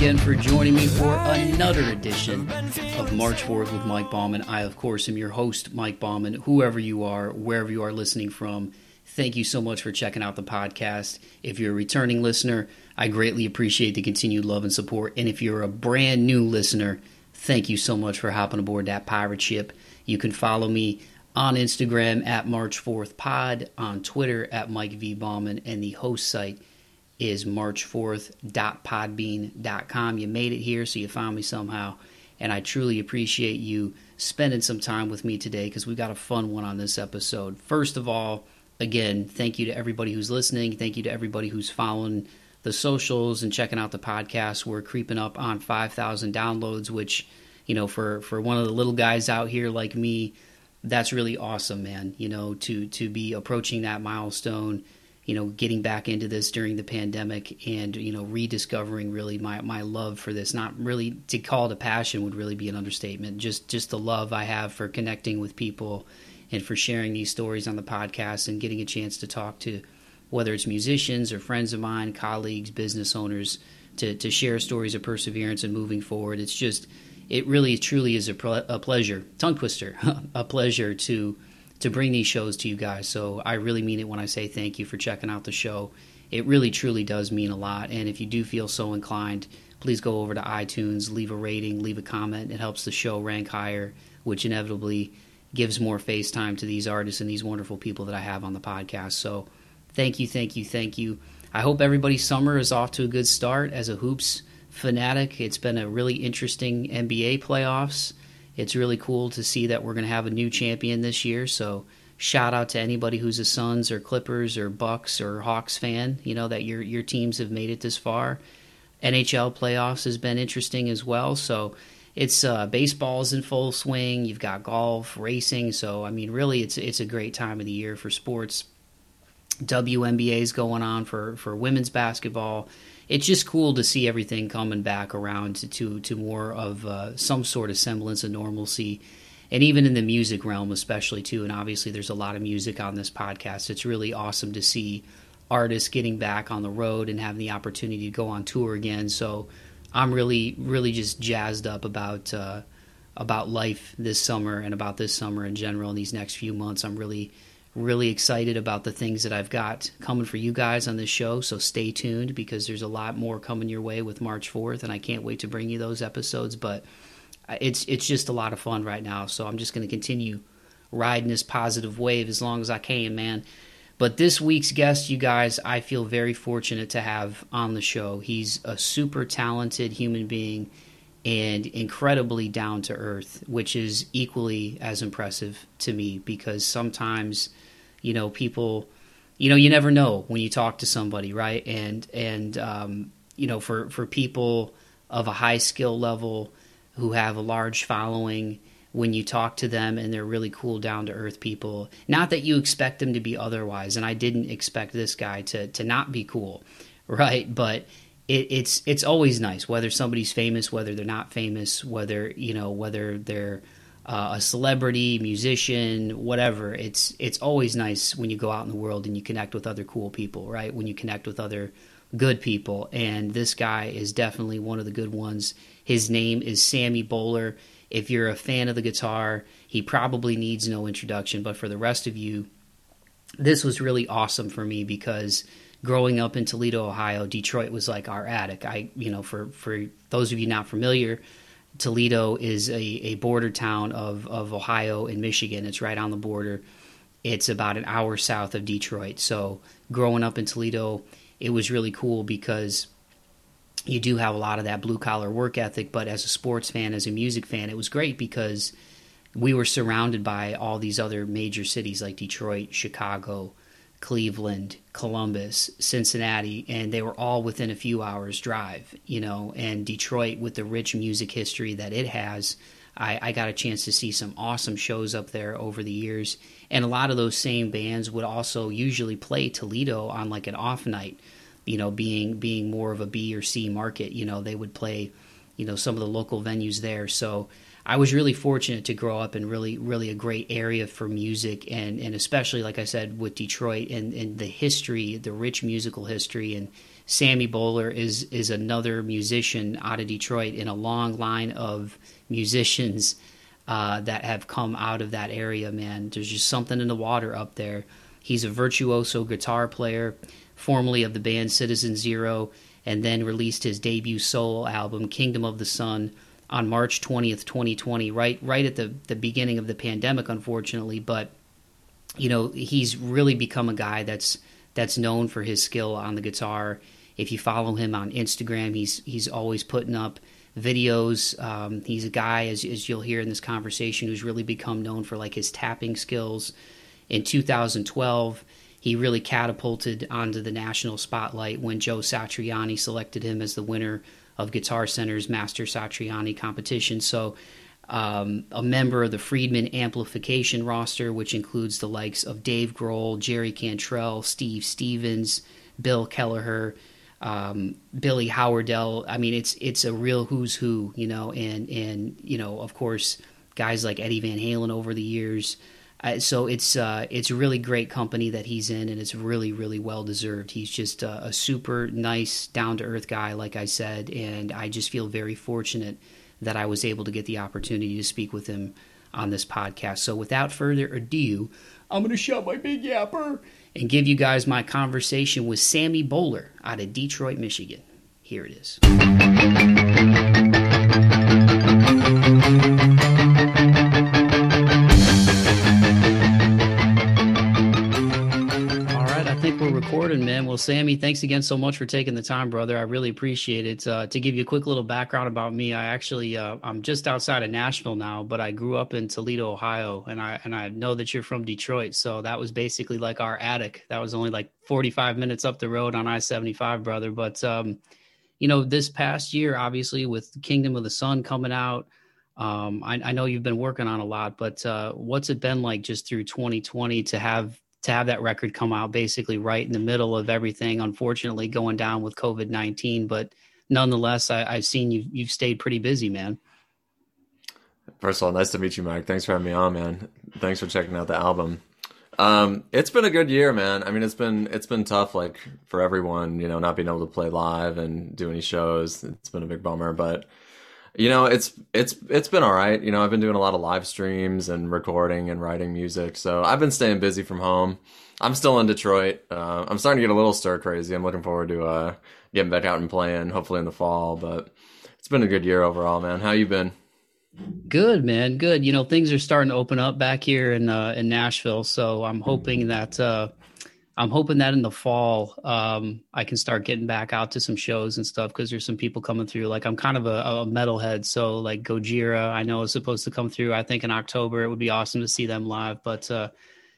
again for joining me for another edition of March Forth with Mike Bauman. I, of course, am your host, Mike Bauman. Whoever you are, wherever you are listening from, thank you so much for checking out the podcast. If you're a returning listener, I greatly appreciate the continued love and support. And if you're a brand new listener, thank you so much for hopping aboard that pirate ship. You can follow me on Instagram at March Forth Pod, on Twitter at Mike V. Bauman, and the host site is marchforth.podbean.com. You made it here, so you found me somehow. And I truly appreciate you spending some time with me today because we got a fun one on this episode. First of all, again, thank you to everybody who's listening. Thank you to everybody who's following the socials and checking out the podcast. We're creeping up on 5,000 downloads, which, you know, for, for one of the little guys out here like me, that's really awesome, man. You know, to, to be approaching that milestone you know, getting back into this during the pandemic and, you know, rediscovering really my, my love for this. Not really to call it a passion would really be an understatement. Just just the love I have for connecting with people and for sharing these stories on the podcast and getting a chance to talk to whether it's musicians or friends of mine, colleagues, business owners, to, to share stories of perseverance and moving forward. It's just, it really truly is a, a pleasure, tongue twister, a pleasure to to bring these shows to you guys. So I really mean it when I say thank you for checking out the show. It really truly does mean a lot. And if you do feel so inclined, please go over to iTunes, leave a rating, leave a comment. It helps the show rank higher, which inevitably gives more face time to these artists and these wonderful people that I have on the podcast. So thank you, thank you, thank you. I hope everybody's summer is off to a good start as a hoops fanatic. It's been a really interesting NBA playoffs it's really cool to see that we're going to have a new champion this year. So shout out to anybody who's a Suns or Clippers or Bucks or Hawks fan. You know that your your teams have made it this far. NHL playoffs has been interesting as well. So it's uh, baseball's in full swing. You've got golf, racing. So I mean, really, it's it's a great time of the year for sports. WNBA is going on for for women's basketball it's just cool to see everything coming back around to to, to more of uh, some sort of semblance of normalcy. And even in the music realm especially too and obviously there's a lot of music on this podcast. It's really awesome to see artists getting back on the road and having the opportunity to go on tour again. So i'm really really just jazzed up about uh, about life this summer and about this summer in general in these next few months. I'm really really excited about the things that I've got coming for you guys on this show. So stay tuned because there's a lot more coming your way with March Forth, and I can't wait to bring you those episodes. But it's it's just a lot of fun right now. So I'm just going to continue riding this positive wave as long as I can, man. But this week's guest, you guys, I feel very fortunate to have on the show. He's a super talented human being and incredibly down to earth, which is equally as impressive to me because sometimes, you know, people, you know, you never know when you talk to somebody, right? And and um, you know, for for people of a high skill level who have a large following, when you talk to them and they're really cool, down to earth people, not that you expect them to be otherwise, and I didn't expect this guy to to not be cool, right? But it, it's it's always nice whether somebody's famous, whether they're not famous, whether you know whether they're uh, a celebrity, musician, whatever. It's it's always nice when you go out in the world and you connect with other cool people, right? When you connect with other good people, and this guy is definitely one of the good ones. His name is Sammy Boller. If you're a fan of the guitar, he probably needs no introduction. But for the rest of you, this was really awesome for me because growing up in Toledo, Ohio, Detroit was like our attic. I, you know, for for those of you not familiar, Toledo is a, a border town of of Ohio and Michigan. It's right on the border. It's about an hour south of Detroit. So growing up in Toledo, it was really cool because you do have a lot of that blue collar work ethic. But as a sports fan, as a music fan, it was great because we were surrounded by all these other major cities like Detroit, Chicago, Cleveland, Columbus, Cincinnati, and they were all within a few hours drive, you know, and Detroit with the rich music history that it has. I, I, got a chance to see some awesome shows up there over the years. And a lot of those same bands would also usually play Toledo on like an off night, you know, being being more of a B or C market, you know, they would play, you know, some of the local venues there. So I was really fortunate to grow up in really, really a great area for music, and and especially like I said with Detroit and and the history, the rich musical history, and Sammy Boller is is another musician out of Detroit in a long line of musicians uh, that have come out of that area. Man, there's just something in the water up there. He's a virtuoso guitar player, formerly of the band Citizen Zero, and then released his debut solo album Kingdom of the Sun on March 20th, 2020, right right at the the beginning of the pandemic, unfortunately. But you know, he's really become a guy that's that's known for his skill on the guitar if you follow him on Instagram, he's he's always putting up videos. Um, he's a guy, as, as you'll hear in this conversation, who's really become known for like his tapping skills. In 2012, he really catapulted onto the national spotlight when Joe Satriani selected him as the winner of Guitar Center's Master Satriani competition. So, um, a member of the Friedman Amplification roster, which includes the likes of Dave Grohl, Jerry Cantrell, Steve Stevens, Bill Kelliher, um, Billy Howerdel. I mean, it's it's a real who's who, you know, and and you know, of course, guys like Eddie Van Halen over the years. Uh, so it's uh, it's a really great company that he's in, and it's really really well deserved. He's just a, a super nice, down to earth guy, like I said, and I just feel very fortunate that I was able to get the opportunity to speak with him on this podcast. So without further ado, I'm going to shut my big yapper and give you guys my conversation with Sammy Boller out of Detroit, Michigan. Here it is. Recording, man. Well, Sammy, thanks again so much for taking the time, brother. I really appreciate it. Uh, to give you a quick little background about me, I actually uh, I'm just outside of Nashville now, but I grew up in Toledo, Ohio, and I and I know that you're from Detroit, so that was basically like our attic. That was only like 45 minutes up the road on I-75, brother. But um, you know, this past year, obviously, with Kingdom of the Sun coming out. Um, I, I, know you've been working on a lot, but uh, what's it been like just through 2020 to have to have that record come out basically right in the middle of everything, unfortunately going down with COVID nineteen. But nonetheless, I, have seen you you've stayed pretty busy, man. First of all, nice to meet you, Mike. Thanks for having me on, man. Thanks for checking out the album. Um, it's been a good year, man. I mean, it's been it's been tough, like for everyone, you know, not being able to play live and do any shows. It's been a big bummer, but you know, it's it's it's been all right. You know, I've been doing a lot of live streams and recording and writing music, so I've been staying busy from home. I'm still in Detroit. Uh, I'm starting to get a little stir crazy. I'm looking forward to uh, getting back out and playing, hopefully in the fall. But it's been a good year overall, man. How you been? Good, man. Good. You know, things are starting to open up back here in uh, in Nashville, so I'm hoping that uh, I'm hoping that in the fall, um, I can start getting back out to some shows and stuff because there's some people coming through. Like I'm kind of a, a metalhead, so like Gojira, I know is supposed to come through. I think in October it would be awesome to see them live. But uh,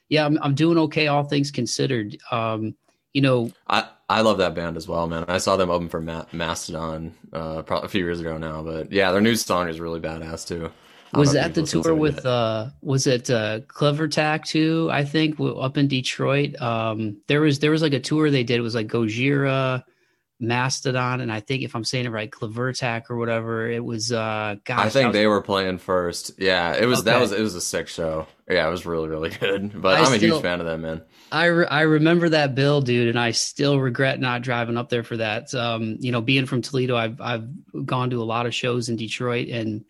yeah, I'm, I'm doing okay, all things considered. Um, you know, I I love that band as well, man. I saw them open for Ma- Mastodon uh, a few years ago now, but yeah, their new song is really badass too was that the tour with uh was it uh Kvelertak too i think up in detroit? Um there was there was like a tour they did it was like gojira mastodon and i think if i'm saying it right Kvelertak or whatever it was uh gosh, i think was... they were playing first. Yeah it was okay. that was it was a sick show. Yeah it was really really good but I am a huge fan of that man. I, re- I remember that bill, dude, and I still regret not driving up there for that. Um, you know, being from Toledo, I've I've gone to a lot of shows in Detroit, and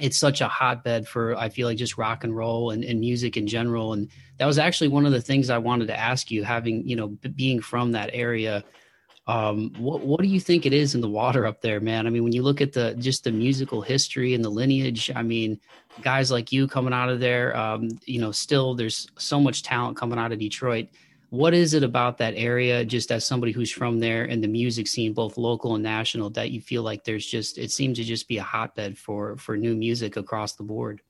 it's such a hotbed for I feel like just rock and roll and, and music in general. And that was actually one of the things I wanted to ask you, having you know being from that area. Um, what what do you think it is in the water up there, man? I mean, when you look at the just the musical history and the lineage, I mean, guys like you coming out of there, um, you know, still there's so much talent coming out of Detroit what is it about that area just as somebody who's from there and the music scene both local and national that you feel like there's just it seems to just be a hotbed for for new music across the board?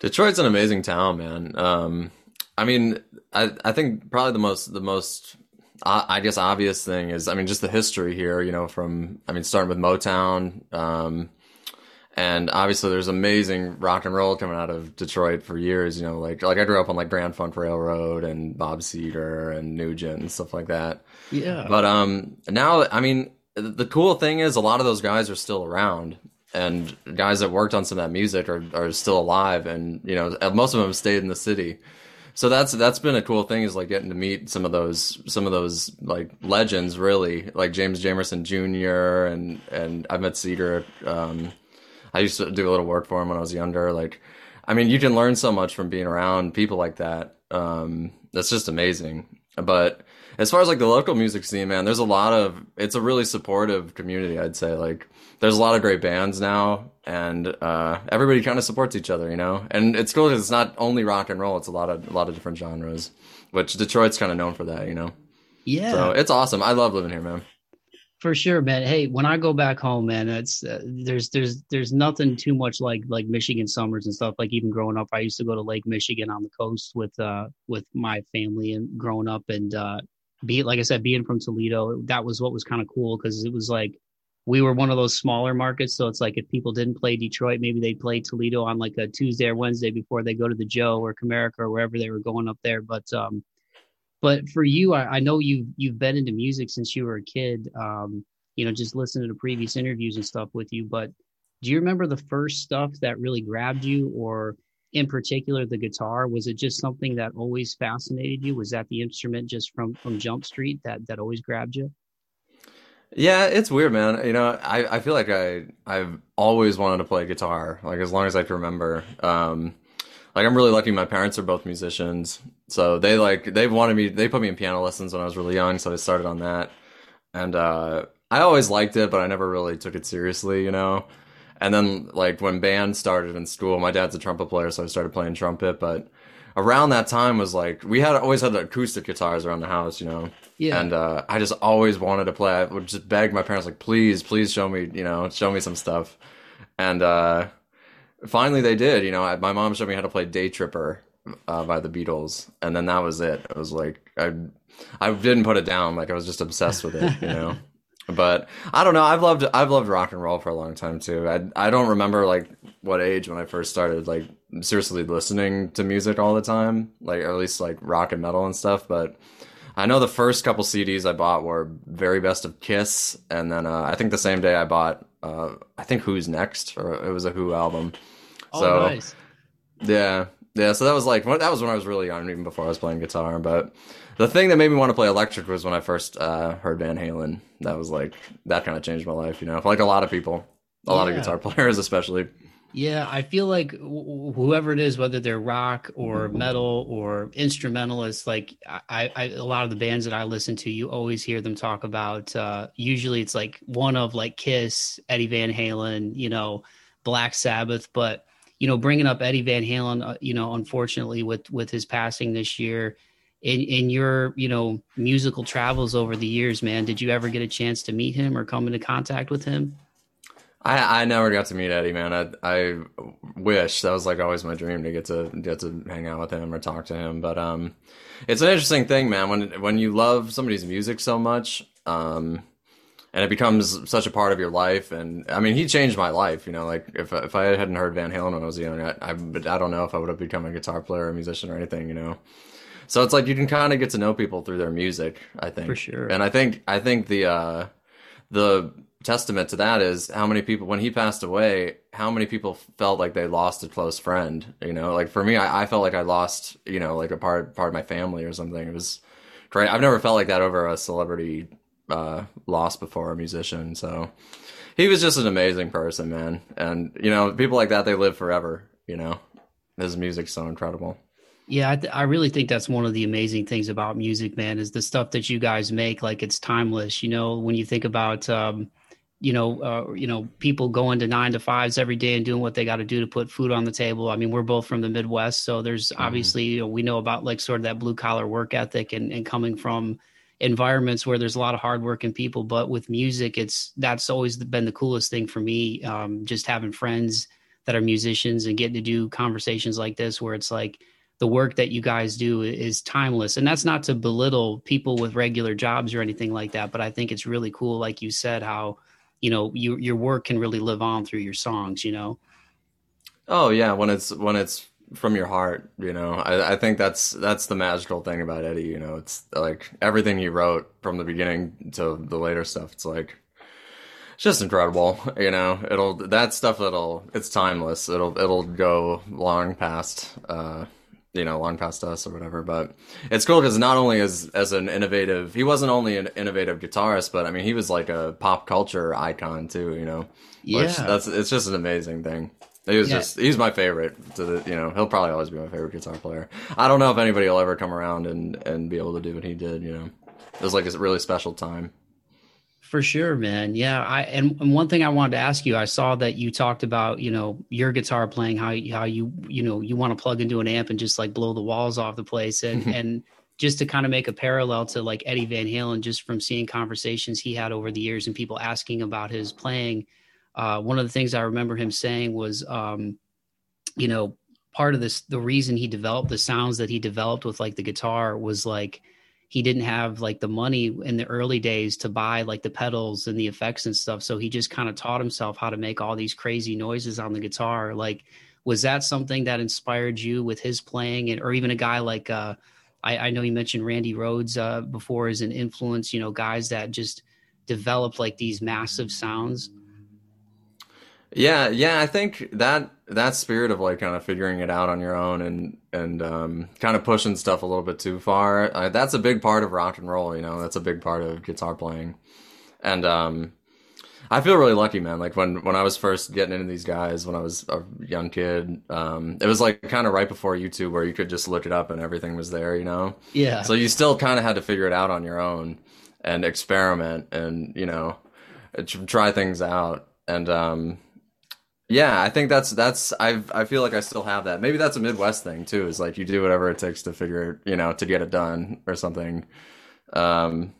Detroit's an amazing town man. Um i mean i i think probably the most the most I guess obvious thing is, I mean, just the history here, you know, from, I mean, starting with Motown, um, and obviously there's amazing rock and roll coming out of Detroit for years. You know, like like I grew up on like Grand Funk Railroad and Bob Seger and Nugent and stuff like that. Yeah. But um, now I mean, the cool thing is a lot of those guys are still around, and guys that worked on some of that music are are still alive, and you know most of them have stayed in the city. so that's that's been a cool thing is like getting to meet some of those some of those like legends really like James Jamerson Jr. and and I met Seger. Um, I used to do a little work for him when I was younger. Like, I mean, you can learn so much from being around people like that. Um, that's just amazing. But as far as like the local music scene, man, there's a lot of it's a really supportive community. I'd say like there's a lot of great bands now, and uh, everybody kind of supports each other, you know. And it's cool because it's not only rock and roll; it's a lot of a lot of different genres, which Detroit's kind of known for that, you know. Yeah, so it's awesome. I love living here, man. For sure, man. Hey, when I go back home, man, it's uh, there's there's there's nothing too much like like Michigan summers and stuff. Like even growing up, I used to go to Lake Michigan on the coast with uh with my family and growing up, and uh, be like I said, being from Toledo, that was what was kind of cool because it was like we were one of those smaller markets. So it's like if people didn't play Detroit, maybe they'd play Toledo on like a Tuesday or Wednesday before they go to the Joe or Comerica or wherever they were going up there. But um, but for you, I, I know you you've been into music since you were a kid. Um, you know, just listening to previous interviews and stuff with you. But do you remember the first stuff that really grabbed you, or in particular the guitar? Was it just something that always fascinated you? Was that the instrument just from from Jump Street that that always grabbed you? Yeah, it's weird, man. You know, I, I feel like I I've always wanted to play guitar, like as long as I can remember. Um, like I'm really lucky. My parents are both musicians, so they like they wanted me. They put me in piano lessons when I was really young, so I started on that. And uh, I always liked it, but I never really took it seriously, you know. And then like when band started in school, my dad's a trumpet player, so I started playing trumpet. But around that time was like we had always had the acoustic guitars around the house, you know. Yeah. And uh, I just always wanted to play. I would just beg my parents, like, please, please show me, you know, show me some stuff. And uh, finally, they did. You know, I, my mom showed me how to play Day Tripper uh, by the Beatles, and then that was it. It was like I, I didn't put it down. Like I was just obsessed with it, you know. but I don't know. I've loved I've loved rock and roll for a long time too. I I don't remember like what age when I first started like seriously listening to music all the time, like or at least like rock and metal and stuff, but I know the first couple CDs I bought were very best of Kiss, and then uh, I think the same day I bought uh, I think Who's Next, or it was a Who album. Oh, so, nice. Yeah, yeah. So that was like that was when I was really young, even before I was playing guitar. But the thing that made me want to play electric was when I first uh, heard Van Halen. That was like that kind of changed my life. You know, like a lot of people, a yeah. lot of guitar players, especially. Yeah, I feel like whoever it is, whether they're rock or metal or instrumentalists, like I, I, a lot of the bands that I listen to, you always hear them talk about. Uh, usually, it's like one of like Kiss, Eddie Van Halen, you know, Black Sabbath. But you know, bringing up Eddie Van Halen, uh, you know, unfortunately with with his passing this year, in in your you know musical travels over the years, man, did you ever get a chance to meet him or come into contact with him? I, I never got to meet Eddie, man. I I wish that was like always my dream to get to get to hang out with him or talk to him. But um, it's an interesting thing, man. When when you love somebody's music so much, um, and it becomes such a part of your life. And I mean, he changed my life. You know, like if if I hadn't heard Van Halen when I was young, I I, I don't know if I would have become a guitar player or musician or anything. You know. So it's like you can kind of get to know people through their music, I think. For sure. And I think I think the uh, the testament to that is how many people when he passed away how many people felt like they lost a close friend you know like for me i, I felt like i lost you know like a part part of my family or something it was great i've never felt like that over a celebrity uh, loss before a musician so he was just an amazing person man and you know people like that they live forever you know his music's so incredible yeah, I, th- I, really think that's one of the amazing things about music, man, is the stuff that you guys make. Like it's timeless. You know, when you think about, um, you know, uh, you know, people going to nine to fives every day and doing what they got to do to put food on the table. I mean, we're both from the Midwest, so there's mm-hmm. obviously you know, we know about like sort of that blue collar work ethic and, and coming from environments where there's a lot of hardworking people. But with music, it's that's always been the coolest thing for me. Um, just having friends that are musicians and getting to do conversations like this, where it's like the work that you guys do is timeless, and that's not to belittle people with regular jobs or anything like that. But I think it's really cool, like you said, how you know you, your work can really live on through your songs you know oh yeah when it's when it's from your heart you know I, I think that's that's the magical thing about eddie you know it's like everything he wrote from the beginning to the later stuff it's like it's just incredible you know it'll that stuff it'll it's timeless it'll it'll go long past uh you know, long past us or whatever. But it's cool because not only as as an innovative, he wasn't only an innovative guitarist, but I mean, he was like a pop culture icon too. You know, yeah, Which that's it's just an amazing thing. He was Yeah. just he's my favorite. To the you know, he'll probably always be my favorite guitar player. I don't know if anybody will ever come around and and be able to do what he did. You know, it was like a really special time. For sure, man. Yeah, I and, and one thing I wanted to ask you, I saw that you talked about, you know, your guitar playing, how how you you know you want to plug into an amp and just like blow the walls off the place, and and just to kind of make a parallel to like Eddie Van Halen, just from seeing conversations he had over the years and people asking about his playing. Uh, one of the things I remember him saying was, um, you know, part of this, the reason he developed the sounds that he developed with like the guitar was like he didn't have like the money in the early days to buy like the pedals and the effects and stuff. So he just kind of taught himself how to make all these crazy noises on the guitar. Like, was that something that inspired you with his playing, and or even a guy like uh, I, I know you mentioned Randy Rhoads uh, before as an influence. You know, guys that just developed like these massive sounds. Yeah, yeah, I think that that spirit of like kind of figuring it out on your own and and um, kind of pushing stuff a little bit too far. Uh, that's a big part of rock and roll. You know, that's a big part of guitar playing, and um, I feel really lucky, man. Like when when I was first getting into these guys when I was a young kid, um, it was like kind of right before YouTube where you could just look it up and everything was there. You know, Yeah. so you still kind of had to figure it out on your own and experiment and you know try things out and um yeah i think that's that's i i feel like i still have that. Maybe that's a midwest thing too is like you do whatever it takes to figure you know to get it done or something. Um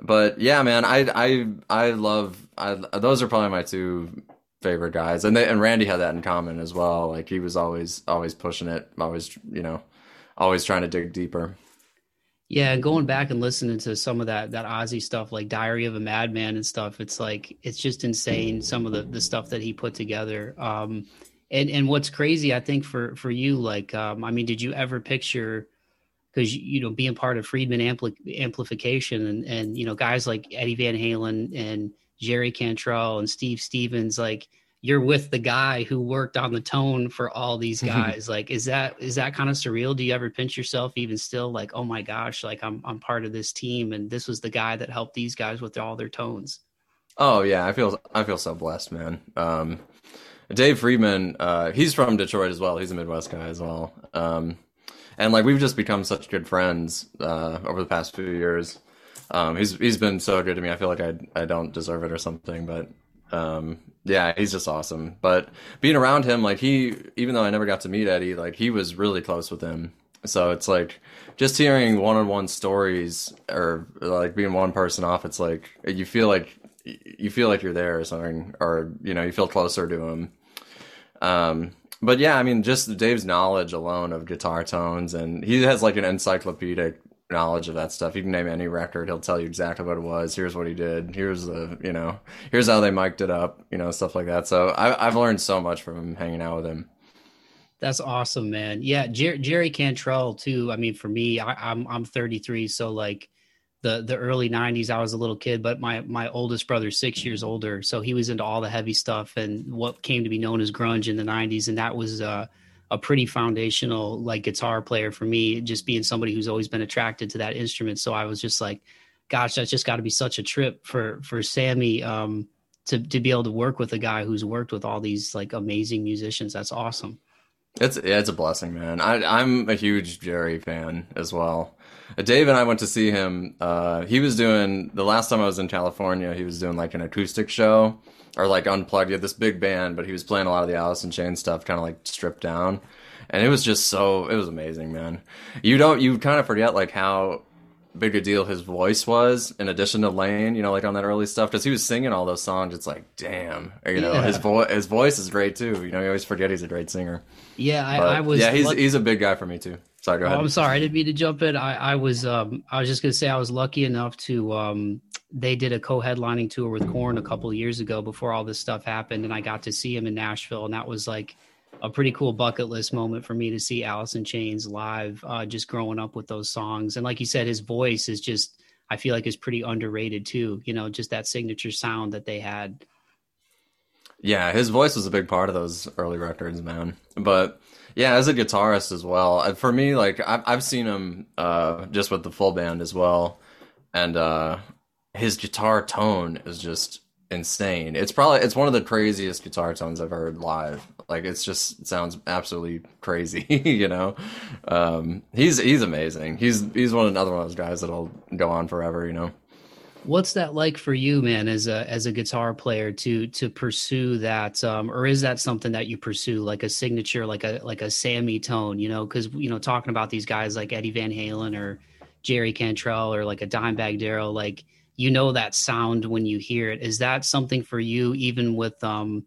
but yeah man i i i love I, those are probably my two favorite guys. And they and randy had that in common as well. Like he was always always pushing it always you know always trying to dig deeper Yeah, going back and listening to some of that that Ozzy stuff, like Diary of a Madman and stuff, it's like it's just insane. Some of the the stuff that he put together. Um, and and what's crazy, I think for for you, like, um, I mean, did you ever picture? Because you know, being part of Friedman Ampli- amplification, and and you know, guys like Eddie Van Halen and Jerry Cantrell and Steve Stevens, like you're with the guy who worked on the tone for all these guys like is that is that kind of surreal do you ever pinch yourself even still like oh my gosh like i'm i'm part of this team and this was the guy that helped these guys with all their tones Oh yeah, I feel I feel so blessed, man. Um, Dave Friedman, uh, he's from Detroit as well. He's a Midwest guy as well. Um, and like we've just become such good friends uh, over the past few years. Um, he's he's been so good to me. I feel like I I don't deserve it or something, but um, yeah, he's just awesome. But being around him, like he, even though I never got to meet Eddie, like he was really close with him. So it's like just hearing one-on-one stories or like being one person off. It's like you feel like you feel like you're there or something, or you know, you feel closer to him. Um, but yeah, I mean, just Dave's knowledge alone of guitar tones, and he has like an encyclopedic knowledge of that stuff. You can name any record, he'll tell you exactly what it was. Here's what he did. Here's the, you know, here's how they mic'd it up, you know, stuff like that. So I, I've learned so much from him hanging out with him. that's awesome man yeah Jer- jerry cantrell too i mean for me I, i'm i'm 33 so like the the early 90s i was a little kid but my my oldest brother's six years older so he was into all the heavy stuff and what came to be known as grunge in the 90s and that was uh a pretty foundational like guitar player for me just being somebody who's always been attracted to that instrument. So i was just like gosh that's just got to be such a trip for for sammy um to to be able to work with a guy who's worked with all these like amazing musicians. That's awesome It's it's a blessing, man. I, I'm a huge Jerry fan as well. Uh, Dave and I went to see him. Uh, he was doing the last time I was in California. He was doing like an acoustic show or like unplugged. He had this big band, but he was playing a lot of the Alice in Chains stuff, kind of like stripped down. And it was just so it was amazing, man. You don't you kind of forget like how big a deal his voice was in addition to Lane, you know, like on that early stuff because he was singing all those songs. It's like, damn, you know, Yeah. his voice his voice is great too. You know, you always forget he's a great singer. Yeah, I, I was. yeah, he's luck- he's a big guy for me too. Sorry, go Oh, ahead. I'm sorry, I didn't mean to jump in. I, I was um I was just gonna say I was lucky enough to um they did a co-headlining tour with Korn a couple of years ago before all this stuff happened, and I got to see him in Nashville, and that was like a pretty cool bucket list moment for me to see in Chains live. Uh, just growing up with those songs, and like you said, his voice is just I feel like is pretty underrated too. You know, just that signature sound that they had. Yeah, his voice was a big part of those early records, man. But Yeah, as a guitarist as well. For me, like I've I've seen him uh, just with the full band as well, and uh, his guitar tone is just insane. It's probably it's one of the craziest guitar tones I've heard live. Like it's just it sounds absolutely crazy, you know. Um, he's he's amazing. He's he's one another one of those guys that'll go on forever, you know. What's that like for you, man, as a as a guitar player to to pursue that, um, or is that something that you pursue, like a signature, like a like a Sammy tone, you know? Because you know, talking about these guys like Eddie Van Halen or Jerry Cantrell or like a Dimebag Darrell, like you know that sound when you hear it. Is that something for you, even with um,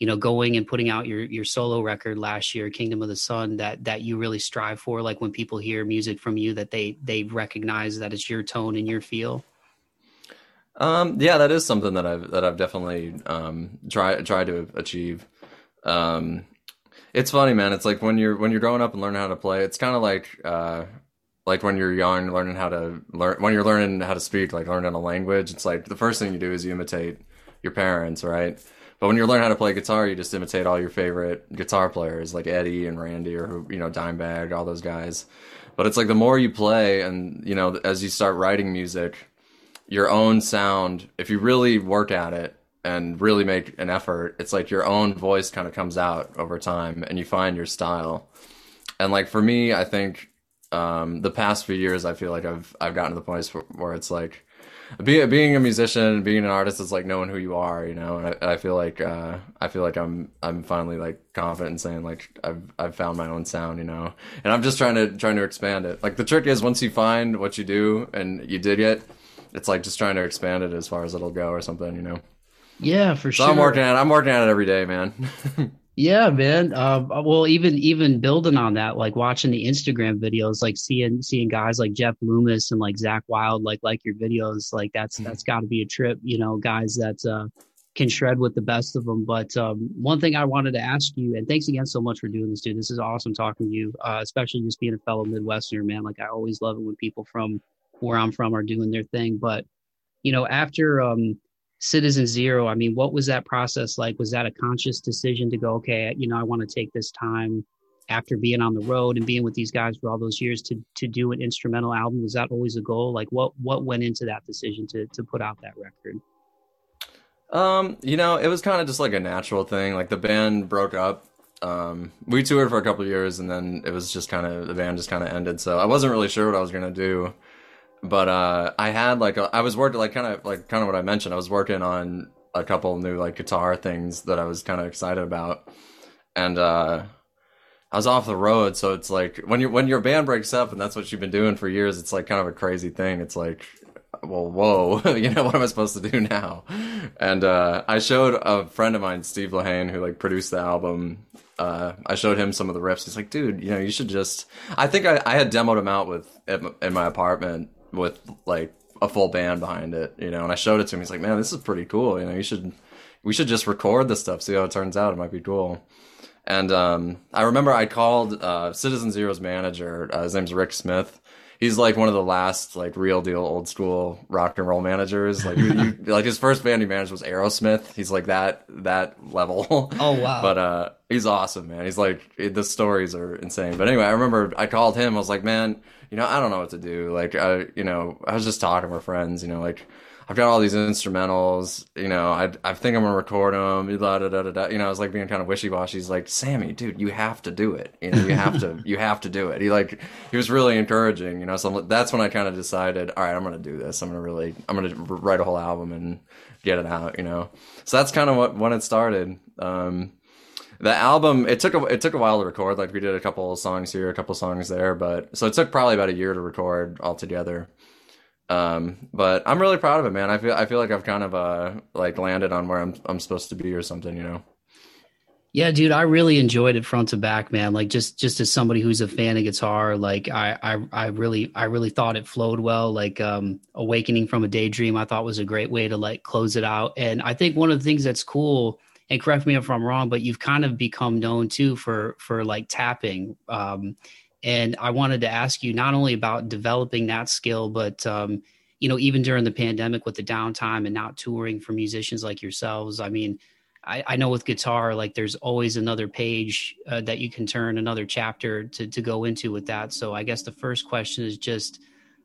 you know, going and putting out your your solo record last year, Kingdom of the Sun, that that you really strive for? Like when people hear music from you, that they they recognize that it's your tone and your feel. Um, yeah, that is something that I've that I've definitely um, tried tried to achieve. Um, it's funny, man. It's like when you're when you're growing up and learning how to play. It's kind of like uh, like when you're young, learning how to learn when you're learning how to speak, like learning a language. It's like the first thing you do is you imitate your parents, right? But when you learn how to play guitar, you just imitate all your favorite guitar players, like Eddie and Randy, or you know Dimebag, all those guys. But it's like the more you play, and you know, as you start writing music, your own sound. If you really work at it and really make an effort, it's like your own voice kind of comes out over time, and you find your style. And like for me, I think um, the past few years, I feel like I've I've gotten to the point where, where it's like being being a musician, being an artist is like knowing who you are, you know. And I, I feel like uh, I feel like I'm I'm finally like confident in saying like I've I've found my own sound, you know. And I'm just trying to trying to expand it. Like the trick is once you find what you do and you dig it, it's like just trying to expand it as far as it'll go or something, you know. Yeah, for so sure. I'm working at it. I'm working at it every day, man. Yeah, man. Uh, well, even even building on that, like watching the Instagram videos, like seeing seeing guys like Jeff Loomis and like Zakk Wylde, like like your videos, like that's mm-hmm. that's got to be a trip. You know, guys that uh, can shred with the best of them. But um, one thing I wanted to ask you, and thanks again so much for doing this, dude. This is awesome talking to you, uh, especially just being a fellow Midwesterner, man. Like I always love it when people from where I'm from are doing their thing. But you know, after um, Citizen Zero, I mean, what was that process like? Was that a conscious decision to go, okay, you know, I want to take this time after being on the road and being with these guys for all those years to to do an instrumental album? Was that always a goal? Like, what what went into that decision to to put out that record? Um, you know, it was kind of just like a natural thing. Like the band broke up. Um, we toured for a couple years, and then it was just kind of the band just kind of ended. So I wasn't really sure what I was gonna do but uh, I had like a, I was working like kind of like kind of what I mentioned. I was working on a couple new like guitar things that I was kind of excited about, and uh, I was off the road. So it's like when you when your band breaks up and that's what you've been doing for years, it's like kind of a crazy thing. It's like, well, whoa, you know what am I supposed to do now? And uh, I showed a friend of mine, Steve Lehane, who like produced the album. Uh, I showed him some of the riffs. He's like, dude, you know, you should just. I think I, I had demoed him out with in my apartment with like a full band behind it, you know. And I showed it to him. He's like, "Man, this is pretty cool. You know, you should we should just record this stuff, see how it turns out. It might be cool." And um, I remember I called uh, Citizen Zero's manager. Uh, his name's Rick Smith. He's like one of the last like real deal old school rock and roll managers. Like you, you, like his first band he managed was Aerosmith. He's like that that level. Oh wow! But uh, he's awesome, man. He's like the stories are insane. But anyway, I remember I called him. I was like, man you know, I don't know what to do. Like, I, you know, I was just talking with friends, you know, like, I've got all these instrumentals, you know, I, I think I'm gonna record them, da, da, da, da, you know, I was like being kind of wishy-washy. He's like, Sammy, dude, you have to do it. You know, you have to, you have to do it. He like, he was really encouraging, you know, so that's when I kind of decided, all right, I'm gonna do this. I'm gonna really, I'm gonna write a whole album and get it out, you know. So that's kind of what, when it started. Um, the album it took a it took a while to record. Like we did a couple songs here, a couple songs there, but so it took probably about a year to record altogether. Um, but I'm really proud of it, man. I feel I feel like I've kind of uh like landed on where I'm I'm supposed to be or something, you know. Yeah, dude, I really enjoyed it front to back, man. Like just just as somebody who's a fan of guitar, like I I I really I really thought it flowed well. Like um Awakening from a Daydream I thought was a great way to like close it out. And I think one of the things that's cool and correct me if I'm wrong, but you've kind of become known too for for like tapping. Um, and I wanted to ask you not only about developing that skill, but um, you know, even during the pandemic with the downtime and not touring for musicians like yourselves. I mean, I, I know with guitar, like there's always another page uh, that you can turn, another chapter to to go into with that. So I guess the first question is just,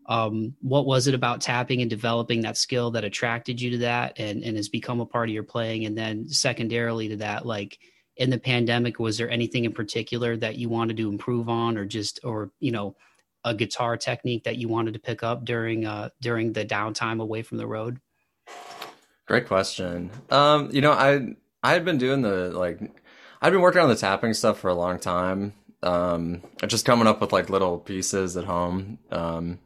um, what was it about tapping and developing that skill that attracted you to that, and and has become a part of your playing? And then secondarily to that, like in the pandemic, was there anything in particular that you wanted to improve on, or just or you know a guitar technique that you wanted to pick up during uh during the downtime away from the road? Great question. Um, you know, I I had been doing the like I'd been working on the tapping stuff for a long time. Um, just coming up with like little pieces at home. Um,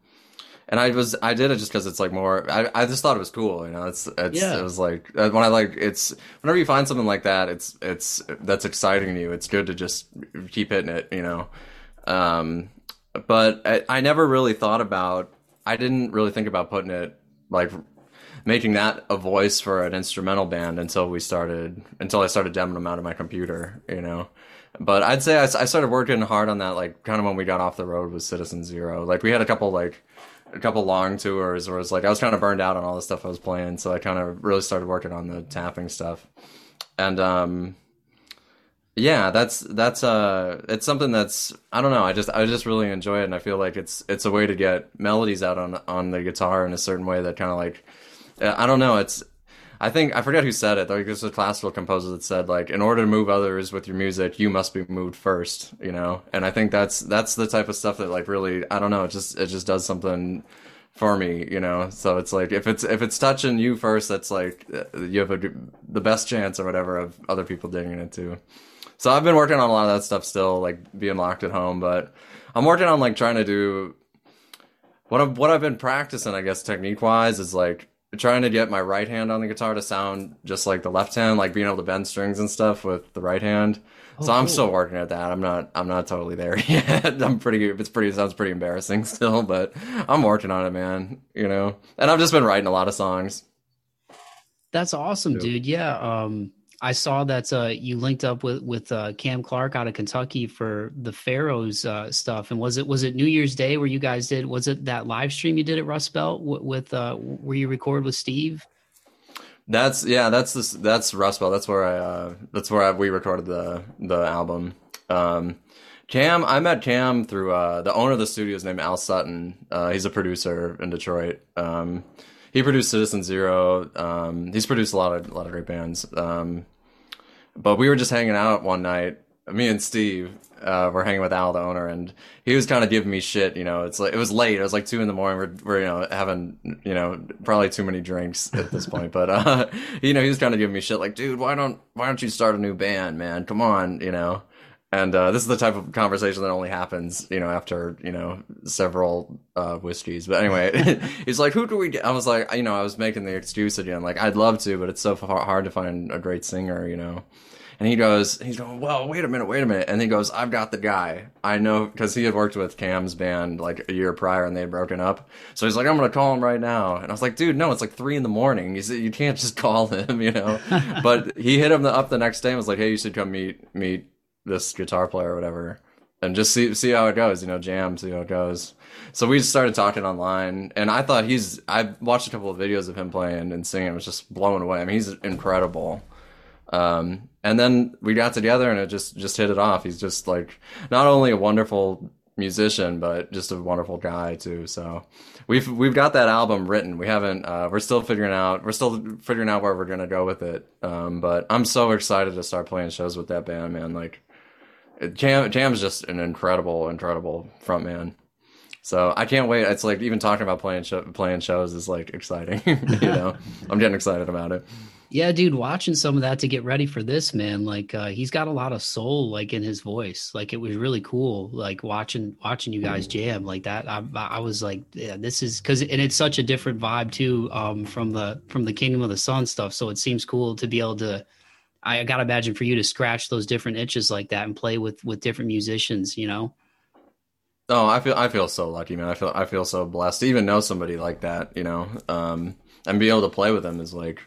and I was I did it just because it's like more. I, I just thought it was cool, you know. It's it's yeah. it was like uh, when I like it's whenever you find something like that, it's it's that's exciting to you. It's good to just keep hitting it, you know. Um, but I, I never really thought about. I didn't really think about putting it like making that a voice for an instrumental band until we started until I started demoing them out of my computer, you know. But I'd say I, I started working hard on that like kind of when we got off the road with Citizen Zero. Like we had a couple like a couple long tours where it was like I was kind of burned out on all the stuff I was playing, so I kind of really started working on the tapping stuff. And um yeah, that's that's uh it's something that's I don't know, I just I just really enjoy it and I feel like it's it's a way to get melodies out on on the guitar in a certain way that kind of like I don't know. It's I think I forget who said it. Like there's a classical composer that said like in order to move others with your music, you must be moved first. You know, and I think that's that's the type of stuff that like really I don't know. It just it just does something for me. You know, so it's like if it's if it's touching you first, that's like uh, you have a, the best chance or whatever of other people digging it too. So I've been working on a lot of that stuff still, like being locked at home, but I'm working on like trying to do what I've what I've been practicing, I guess technique wise, is like trying to get my right hand on the guitar to sound just like the left hand, like being able to bend strings and stuff with the right hand. Oh, so I'm cool. still working at that. I'm not I'm not totally there yet. I'm pretty it's pretty it sounds pretty embarrassing still, but I'm working on it, man. You know. And I've just been writing a lot of songs. That's awesome, dude. Yeah. Um I saw that uh, you linked up with with uh, Cam Clark out of Kentucky for the Pharaohs uh, stuff. And was it was it New Year's Day where you guys did? Was it that live stream you did at Rust Belt with, uh, where you record with Steve? That's yeah. That's this. That's Rust Belt. That's where I. Uh, that's where I, we recorded the the album. Um, Cam, I met Cam through uh, the owner of the studio is named Al Sutton. he's a producer in Detroit. Um, he produced Citizen Zero. Um, he's produced a lot of a lot of great bands. Um, but we were just hanging out one night. Me and Steve uh, were hanging with Al, the owner, and he was kind of giving me shit. You know, it's like it was late. It was like two in the morning. We're, we're you know having you know probably too many drinks at this point. But uh, you know, he was kind of giving me shit like, dude, why don't why don't you start a new band, man? Come on, you know. And uh, this is the type of conversation that only happens, you know, after you know several uh, whiskeys. But anyway, he's like, "Who do we?" Get? I was like, you know, I was making the excuse again, like I'd love to, but it's so hard to find a great singer, you know. And he goes, he's going, well, wait a minute, wait a minute. And he goes, I've got the guy. I know because he had worked with Cam's band like a year prior and they had broken up. So he's like, I'm gonna call him right now. And I was like, dude, no, it's like three in the morning. You you can't just call him, you know. but he hit him up the next day and was like, hey, you should come meet meet this guitar player or whatever and just see see how it goes you know jam see how it goes. So we started talking online and i thought he's i watched a couple of videos of him playing and singing. I was just blown away. I mean he's incredible. Um, and then we got together and it just just hit it off. He's just like not only a wonderful musician but just a wonderful guy too. So we've we've got that album written. We haven't uh, we're still figuring out we're still figuring out where we're gonna go with it. Um, but i'm so excited to start playing shows with that band man. Like Cam Cam's just an incredible, incredible frontman. So I can't wait. It's like even talking about playing show, playing shows is like exciting. you know, I'm getting excited about it. Yeah, dude, watching some of that to get ready for this, man. Like uh, he's got a lot of soul, like in his voice. Like it was really cool, like watching watching you guys jam like that. I, I was like, yeah, this is because and it's such a different vibe too um, from the from the Kingdom of the Sun stuff. So it seems cool to be able to I gotta imagine for you to scratch those different itches like that and play with with different musicians, you know. Oh, I feel I feel so lucky, man. I feel I feel so blessed to even know somebody like that, you know, um, and be able to play with them is like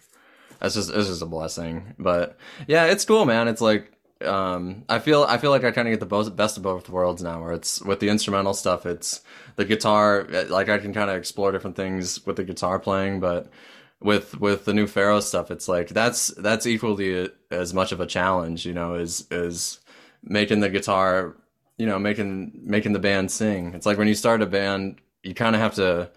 that's just it's just a blessing. But yeah, it's cool, man. It's like um, I feel I feel like I kind of get the best of both worlds now. Where it's with the instrumental stuff, it's the guitar. Like I can kind of explore different things with the guitar playing, but with with the new Pharaoh stuff, it's like that's that's equally as much of a challenge, you know, as as making the guitar, you know, making making the band sing. It's like when you start a band, you kind of have to.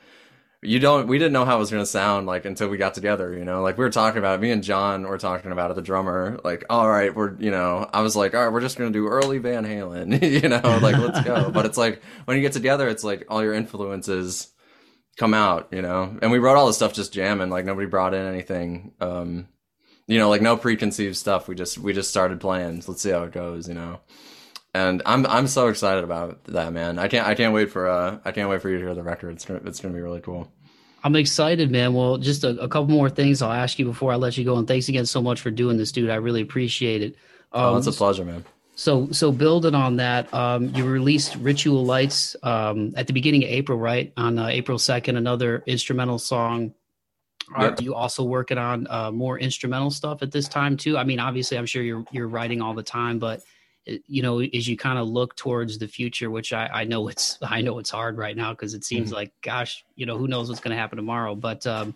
You don't. We didn't know how it was going to sound like until we got together. You know, like we were talking about it. Me and John were talking about it. The drummer, like, all right, we're you know, I was like, all right, we're just going to do early Van Halen. you know, like let's go. but it's like when you get together, it's like all your influences come out, you know. And we wrote all this stuff just jamming, like nobody brought in anything. Um, you know, like no preconceived stuff. We just we just started playing. Let's see how it goes, you know. And I'm I'm so excited about that, man. I can't I can't wait for uh I can't wait for you to hear the record. It's gonna it's gonna be really cool. I'm excited, man. Well, just a, a couple more things I'll ask you before I let you go. And thanks again so much for doing this, dude. I really appreciate it. Um, oh, it's a um, pleasure, man. So, so building on that, um, you released Ritual Lights um, at the beginning of April, right? On uh, April second, another instrumental song. Are you also working on uh, more instrumental stuff at this time too? I mean, obviously, I'm sure you're you're writing all the time, but uh, you know, as you kind of look towards the future, which I, I know it's I know it's hard right now because it seems mm-hmm. like, gosh, you know, who knows what's going to happen tomorrow. But um,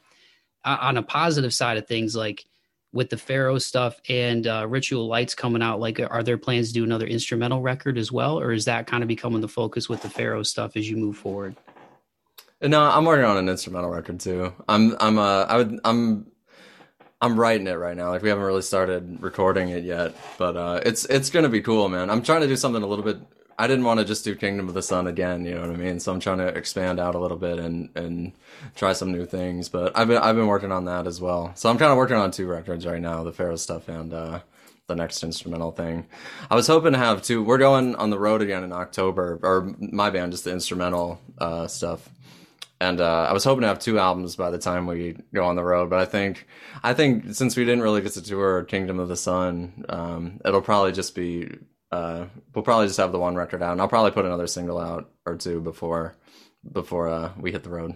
on a positive side of things, like with the Pharaoh stuff and uh, Ritual Lights coming out, like, are there plans to do another instrumental record as well, or is that kind of becoming the focus with the Pharaoh stuff as you move forward? No, I'm working on an instrumental record too. I'm, I'm, uh, I would, I'm, I'm writing it right now. Like we haven't really started recording it yet, but uh, it's, it's gonna be cool, man. I'm trying to do something a little bit I didn't want to just do Kingdom of the Sun again, you know what I mean? So I'm trying to expand out a little bit and and try some new things. But I've been I've been working on that as well. So I'm kind of working on two records right now, the Pharaoh stuff and uh, the next instrumental thing. I was hoping to have two. We're going on the road again in October, or my band, just the instrumental uh, stuff. And uh, I was hoping to have two albums by the time we go on the road, but I think I think since we didn't really get to tour Kingdom of the Sun, um, it'll probably just be uh, we'll probably just have the one record out, and I'll probably put another single out or two before before uh, we hit the road.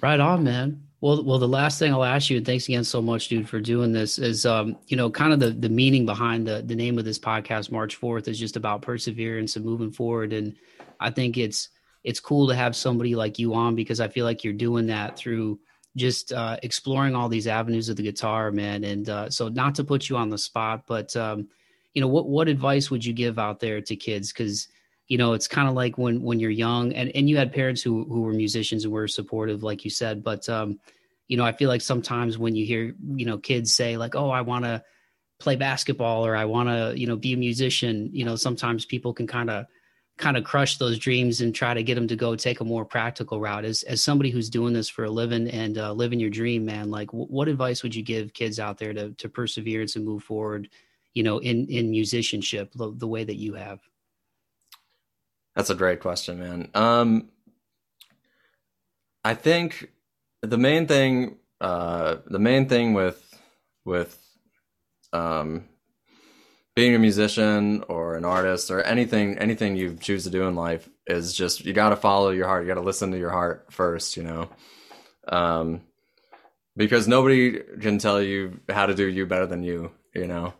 Right on, man. Well, well, the last thing I'll ask you, and thanks again so much, dude, for doing this, is um, you know, kind of the the meaning behind the the name of this podcast, March Forth, is just about perseverance and moving forward. And I think it's it's cool to have somebody like you on because I feel like you're doing that through just uh, exploring all these avenues of the guitar, man. And uh, so, not to put you on the spot, but um, you know what what advice would you give out there to kids? Because you know it's kind of like when when you're young and and you had parents who who were musicians and were supportive like you said but um you know i feel like sometimes when you hear you know kids say like oh i want to play basketball or i want to you know be a musician you know sometimes people can kind of kind of crush those dreams and try to get them to go take a more practical route. As as somebody who's doing this for a living and uh, living your dream man like w- what advice would you give kids out there to to perseverance and to move forward you know, in in musicianship the, the way that you have? That's a great question, man. Um, I think the main thing, uh, the main thing with with um, being a musician or an artist or anything anything you choose to do in life is just you got to follow your heart. You got to listen to your heart first, you know. Um, because nobody can tell you how to do you better than you, you know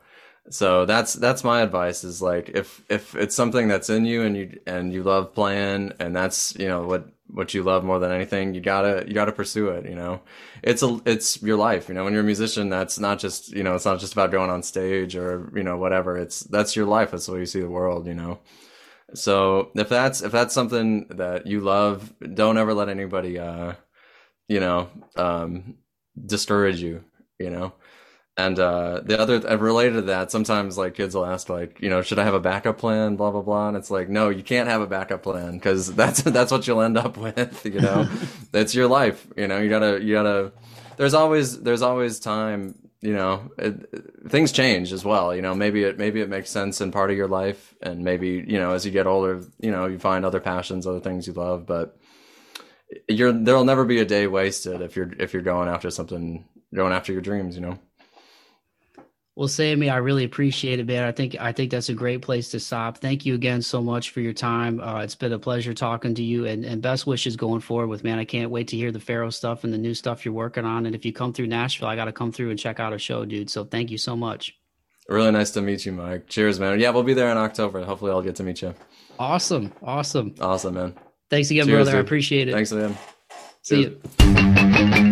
so that's that's my advice is like if if it's something that's in you and you and you love playing and that's you know what what you love more than anything you gotta you gotta pursue it you know? It's a it's your life you know? When you're a musician that's not just you know it's not just about going on stage or you know whatever. It's that's your life. That's the way you see the world you know? So if that's if that's something that you love don't ever let anybody uh you know um discourage you you know and uh, the other uh, related to that, sometimes like kids will ask like, you know, should I have a backup plan? Blah blah blah. And it's like, no, you can't have a backup plan because that's that's what you'll end up with. You know, that's your life. You know, you gotta you gotta. There's always there's always time. You know, it, things change as well. You know, maybe it maybe it makes sense in part of your life, and maybe you know as you get older, you know, you find other passions, other things you love, but. You're there'll never be a day wasted if you're if you're going after something going after your dreams, you know. Well, Sammy, I really appreciate it, man. I think I think that's a great place to stop. Thank you again so much for your time. Uh, it's been a pleasure talking to you, and, and best wishes going forward with man. I can't wait to hear the Pharaoh stuff and the new stuff you're working on. And if you come through Nashville, I got to come through and check out a show, dude. So thank you so much. Really nice to meet you, Mike. Cheers, man. Yeah, we'll be there in October. Hopefully, I'll get to meet you. Awesome, awesome, awesome, man. Thanks again, Cheers, brother. Dude. I appreciate it. Thanks, man. See Cheers. you.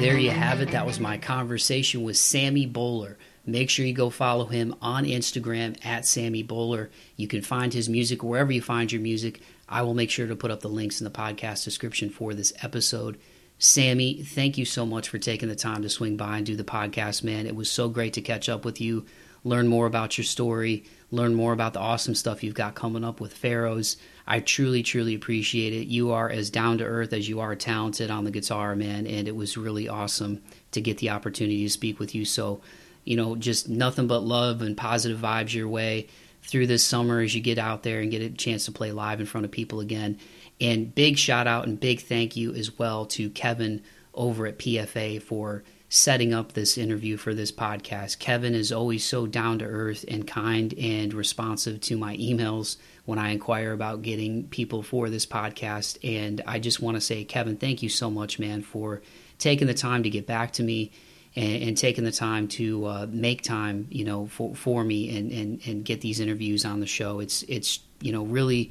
There you have it. That was my conversation with Sammy Boller. Make sure you go follow him on Instagram at Sammy Boller. You can find his music wherever you find your music. I will make sure to put up the links in the podcast description for this episode. Sammy, thank you so much for taking the time to swing by and do the podcast, man. It was so great to catch up with you, learn more about your story, learn more about the awesome stuff you've got coming up with Pharaohs. I truly, truly appreciate it. You are as down to earth as you are talented on the guitar, man, and it was really awesome to get the opportunity to speak with you. So, you know, just nothing but love and positive vibes your way through this summer as you get out there and get a chance to play live in front of people again. And big shout out and big thank you as well to Kevin over at PFA for setting up this interview for this podcast. Kevin is always so down to earth and kind and responsive to my emails when I inquire about getting people for this podcast. And I just want to say, Kevin, thank you so much, man, for taking the time to get back to me and, and taking the time to uh, make time, you know, for, for me and, and, and get these interviews on the show. It's, it's, you know, really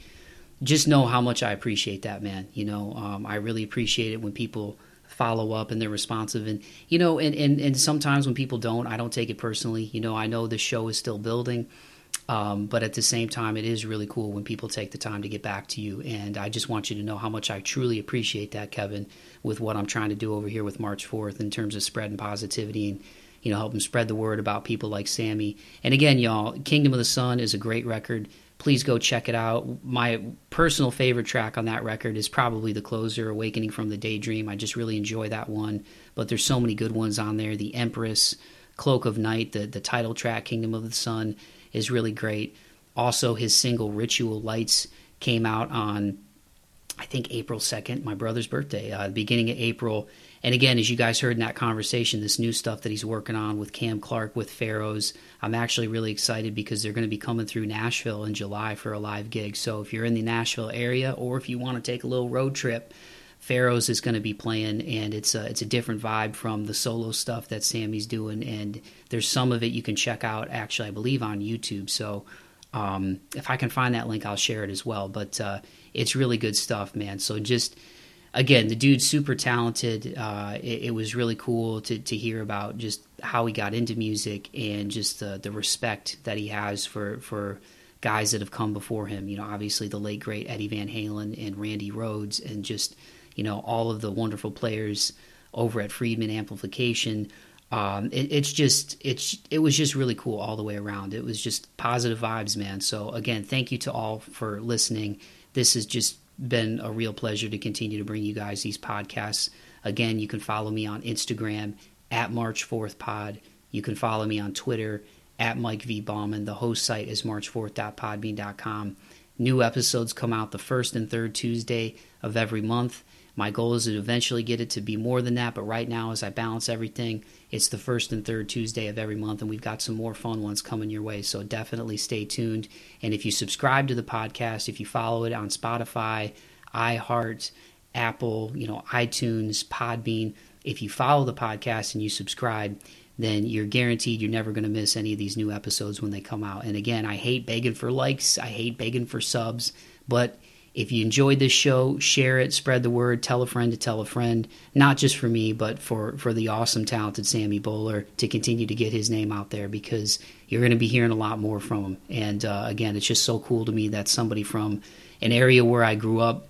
just know how much I appreciate that, man. You know, um, I really appreciate it when people follow up and they're responsive. And you know and, and and sometimes when people don't i don't take it personally. You know i know the show is still building um, but at the same time it is really cool when people take the time to get back to you. And i just want you to know how much i truly appreciate that kevin with what i'm trying to do over here with march forth in terms of spreading positivity and you know helping spread the word about people like sammy. And again y'all kingdom of the sun is a great record please go check it out. My personal favorite track on that record is probably the closer, Awakening from the Daydream. I just really enjoy that one. But there's so many good ones on there. The Empress, Cloak of Night, the, the title track, Kingdom of the Sun, is really great. Also, his single Ritual Lights came out on, I think, April 2nd, my brother's birthday, uh, beginning of April and again, as you guys heard in that conversation, this new stuff that he's working on with Cam Clark, with Pharaohs, I'm actually really excited because they're going to be coming through Nashville in July for a live gig. So if you're in the Nashville area or if you want to take a little road trip, Pharaohs is going to be playing, and it's a, it's a different vibe from the solo stuff that Sammy's doing. And there's some of it you can check out, actually, I believe, on YouTube. So um, if I can find that link, I'll share it as well. But uh, it's really good stuff, man. So just again, the dude's super talented. Uh, it, it, was really cool to, to hear about just how he got into music and just the, the respect that he has for, for guys that have come before him. You know, obviously the late great Eddie Van Halen and Randy Rhoads and just you know all of the wonderful players over at Friedman Amplification. Um, it, it's just it's it was just really cool all the way around. It was just positive vibes, man. So again, thank you to all for listening. This is just been a real pleasure to continue to bring you guys these podcasts. Again, you can follow me on Instagram at March Forth Pod. You can follow me on Twitter at Mike V. Bauman. The host site is marchforth.podbean.com. New episodes come out the first and third Tuesday of every month. My goal is to eventually get it to be more than that, but right now, as I balance everything, it's the first and third Tuesday of every month, and we've got some more fun ones coming your way. So definitely stay tuned. And if you subscribe to the podcast, if you follow it on Spotify, iHeart, Apple, you know, iTunes, Podbean, if you follow the podcast and you subscribe, then you're guaranteed you're never going to miss any of these new episodes when they come out. And again, I hate begging for likes, I hate begging for subs, but if you enjoyed this show, share it, spread the word, tell a friend to tell a friend, not just for me, but for, for the awesome, talented Sammy Boller to continue to get his name out there because you're going to be hearing a lot more from him. And uh, again, it's just so cool to me that somebody from an area where I grew up,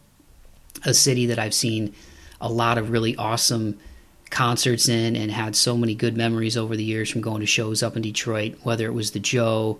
a city that I've seen a lot of really awesome concerts in and had so many good memories over the years from going to shows up in Detroit, whether it was the Joe,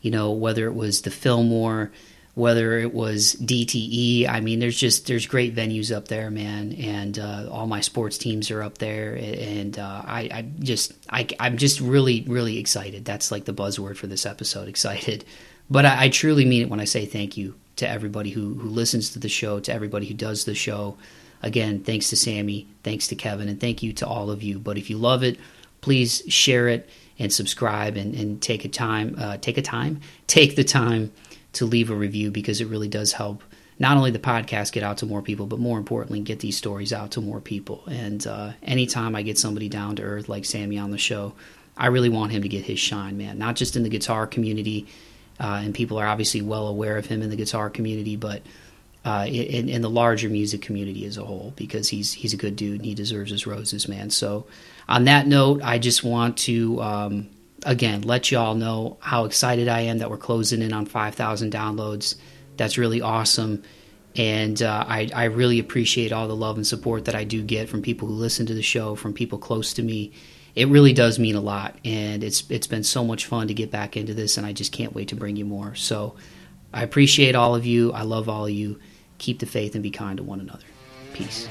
you know, whether it was the Fillmore whether it was DTE. I mean, there's just there's great venues up there, man, and uh, all my sports teams are up there, and uh, I, I just I, I'm just really really excited. That's like the buzzword for this episode, excited. But I, I truly mean it when I say thank you to everybody who who listens to the show, to everybody who does the show. Again, thanks to Sammy, thanks to Kevin, and thank you to all of you. But if you love it, please share it and subscribe and, and take a time uh, take a time take the time to leave a review because it really does help not only the podcast get out to more people, but more importantly, get these stories out to more people. And uh, anytime I get somebody down to earth like Sammy on the show, I really want him to get his shine, man. Not just in the guitar community, uh, and people are obviously well aware of him in the guitar community, but uh, in, in the larger music community as a whole because he's he's a good dude and he deserves his roses, man. So, on that note, I just want to um, again let y'all know how excited I am that we're closing in on 5,000 downloads. That's really awesome, and uh, I I really appreciate all the love and support that I do get from people who listen to the show, from people close to me. It really does mean a lot, and it's it's been so much fun to get back into this, and I just can't wait to bring you more. So. I appreciate all of you. I love all of you keep the faith and be kind to one another. Peace.